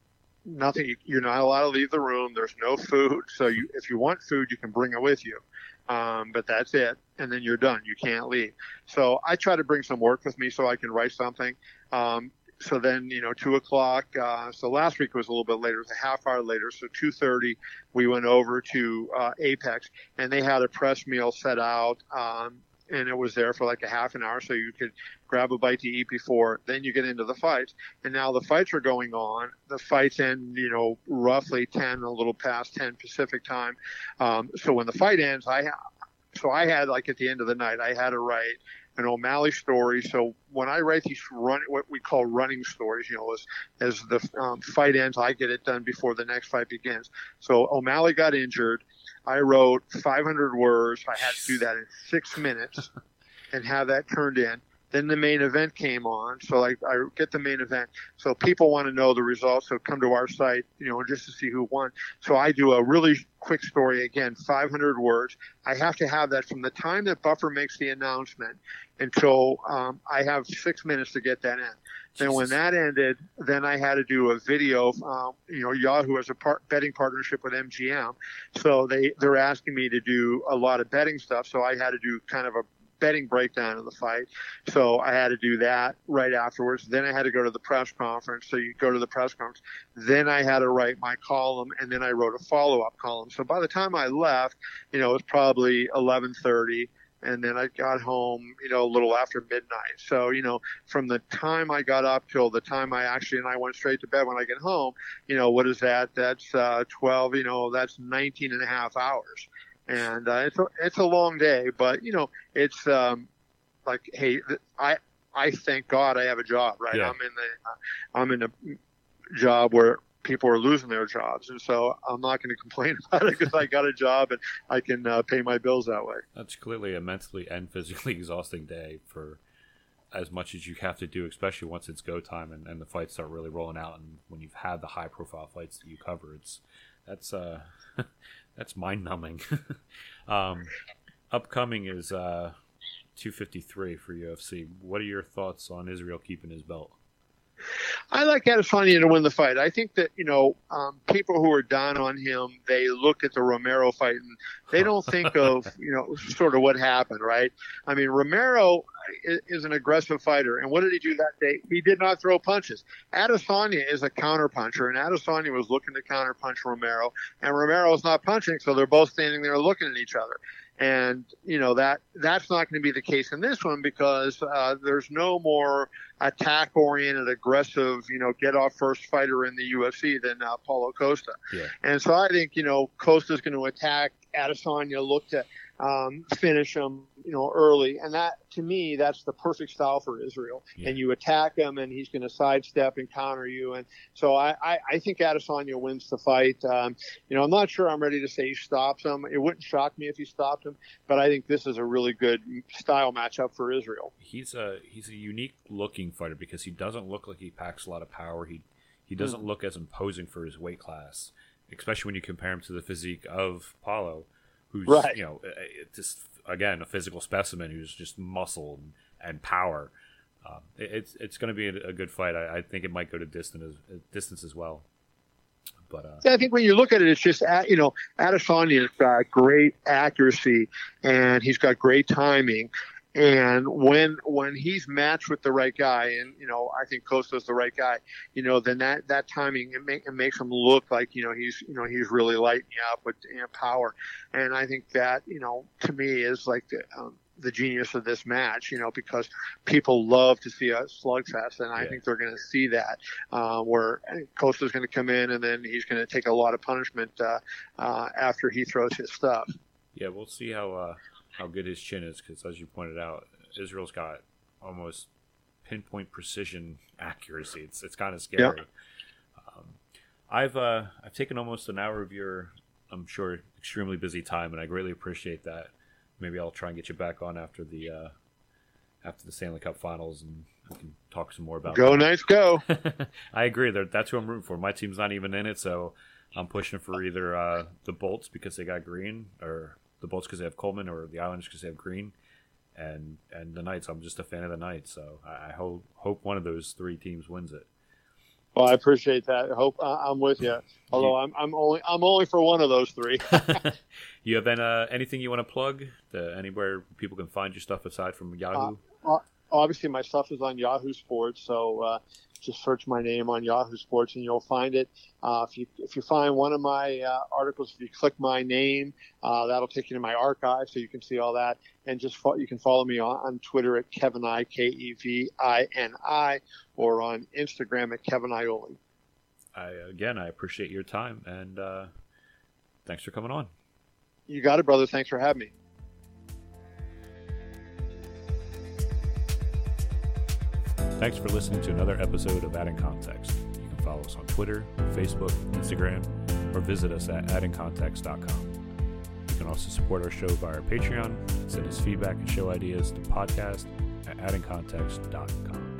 nothing. You're not allowed to leave the room. There's no food. So you, if you want food, you can bring it with you. Um, but that's it, and then you're done. You can't leave. So I try to bring some work with me so I can write something. Um, so then, you know, two o'clock. Uh, so last week was a little bit later. It was a half hour later. So two thirty, we went over to uh, Apex, and they had a press meal set out. Um, and it was there for like a half an hour so you could grab a bite to eat before then you get into the fights and now the fights are going on the fights end you know roughly 10 a little past 10 pacific time um, so when the fight ends i so i had like at the end of the night i had to write an O'Malley story. So when I write these run, what we call running stories, you know, as as the um, fight ends, I get it done before the next fight begins. So O'Malley got injured. I wrote 500 words. I had to do that in six minutes and have that turned in. Then the main event came on, so like I get the main event. So people want to know the results, so come to our site, you know, just to see who won. So I do a really quick story again, 500 words. I have to have that from the time that Buffer makes the announcement until um, I have six minutes to get that in. Then when that ended, then I had to do a video. Um, you know, Yahoo has a par- betting partnership with MGM, so they they're asking me to do a lot of betting stuff. So I had to do kind of a betting breakdown of the fight. So I had to do that right afterwards. Then I had to go to the press conference. So you go to the press conference. Then I had to write my column, and then I wrote a follow up column. So by the time I left, you know, it was probably 11:30 and then I got home, you know, a little after midnight. So, you know, from the time I got up till the time I actually and I went straight to bed when I get home, you know, what is that? That's uh, 12, you know, that's 19 and a half hours and uh, it's a, it's a long day, but you know, it's um, like, hey, I I thank God I have a job, right? Yeah. I'm in the I'm in a job where people are losing their jobs, and so I'm not going to complain about it because I got a job and I can uh, pay my bills that way. That's clearly a mentally and physically exhausting day for as much as you have to do, especially once it's go time and, and the fights start really rolling out, and when you've had the high profile fights that you cover, it's that's uh that's mind numbing. um, upcoming is uh, 253 for UFC. What are your thoughts on Israel keeping his belt? I like Adesanya to win the fight. I think that you know um, people who are down on him, they look at the Romero fight and they don't think of you know sort of what happened, right? I mean, Romero is an aggressive fighter, and what did he do that day? He did not throw punches. Adesanya is a counterpuncher, and Adesanya was looking to counterpunch Romero, and Romero is not punching, so they're both standing there looking at each other and you know that that's not going to be the case in this one because uh, there's no more attack oriented aggressive you know get off first fighter in the UFC than uh, Paulo Costa yeah. and so I think you know Costa's going to attack Adesanya look to um, finish him, you know, early. And that, to me, that's the perfect style for Israel. Yeah. And you attack him, and he's going to sidestep and counter you. And so I, I, I think Adesanya wins the fight. Um, you know, I'm not sure I'm ready to say he stops him. It wouldn't shock me if he stopped him, but I think this is a really good style matchup for Israel. He's a he's a unique looking fighter because he doesn't look like he packs a lot of power. He he doesn't mm. look as imposing for his weight class, especially when you compare him to the physique of Paulo who's right. you know just again a physical specimen who's just muscle and, and power. um, it, it's it's going to be a, a, good fight. I, I, think it might go to distance as, distance as well. But uh, yeah, I think when you look at it, it's just you know Adesanya's got great accuracy and he's got great timing. And when when he's matched with the right guy, and you know I think Costa's the right guy, you know then that that timing it, make, it makes him look like you know he's you know he's really lighting up with power, and I think that you know to me is like the, um, the genius of this match, you know, because people love to see a slugfest, and I yeah. think they're going to see that uh, where Costa's going to come in and then he's going to take a lot of punishment uh, uh, after he throws his stuff. Yeah, we'll see how uh, how good his chin is because, as you pointed out, Israel's got almost pinpoint precision accuracy. It's it's kind of scary. Yep. Um, I've uh, I've taken almost an hour of your, I'm sure, extremely busy time, and I greatly appreciate that. Maybe I'll try and get you back on after the uh, after the Stanley Cup Finals, and we can talk some more about. Go, that. nice, go. I agree. That's who I'm rooting for. My team's not even in it, so I'm pushing for either uh, the Bolts because they got Greene, or the Bolts because they have Coleman, or the Islanders because they have Greene, and and the Knights. I'm just a fan of the Knights, so I, I hope hope one of those three teams wins it. Well, I appreciate that. I hope uh, I'm with you. Although I'm, I'm only I'm only for one of those three. you have been, uh, anything you want to plug? To anywhere people can find your stuff aside from Yahoo? Uh, uh obviously, my stuff is on Yahoo Sports, so uh, just search my name on Yahoo Sports and you'll find it. Uh, if you if you find one of my uh, articles, if you click my name, uh, that'll take you to my archive, so you can see all that. And just fo- you can follow me on, on Twitter at Kevin I K E V I N I, or on Instagram at Kevin Iole. I again, I appreciate your time and uh, thanks for coming on. You got it, brother. Thanks for having me. Thanks for listening to another episode of Adding Context. You can follow us on Twitter, Facebook, Instagram, or visit us at addingcontext.com. You can also support our show via Patreon, send us feedback and show ideas to podcast at addingcontext.com.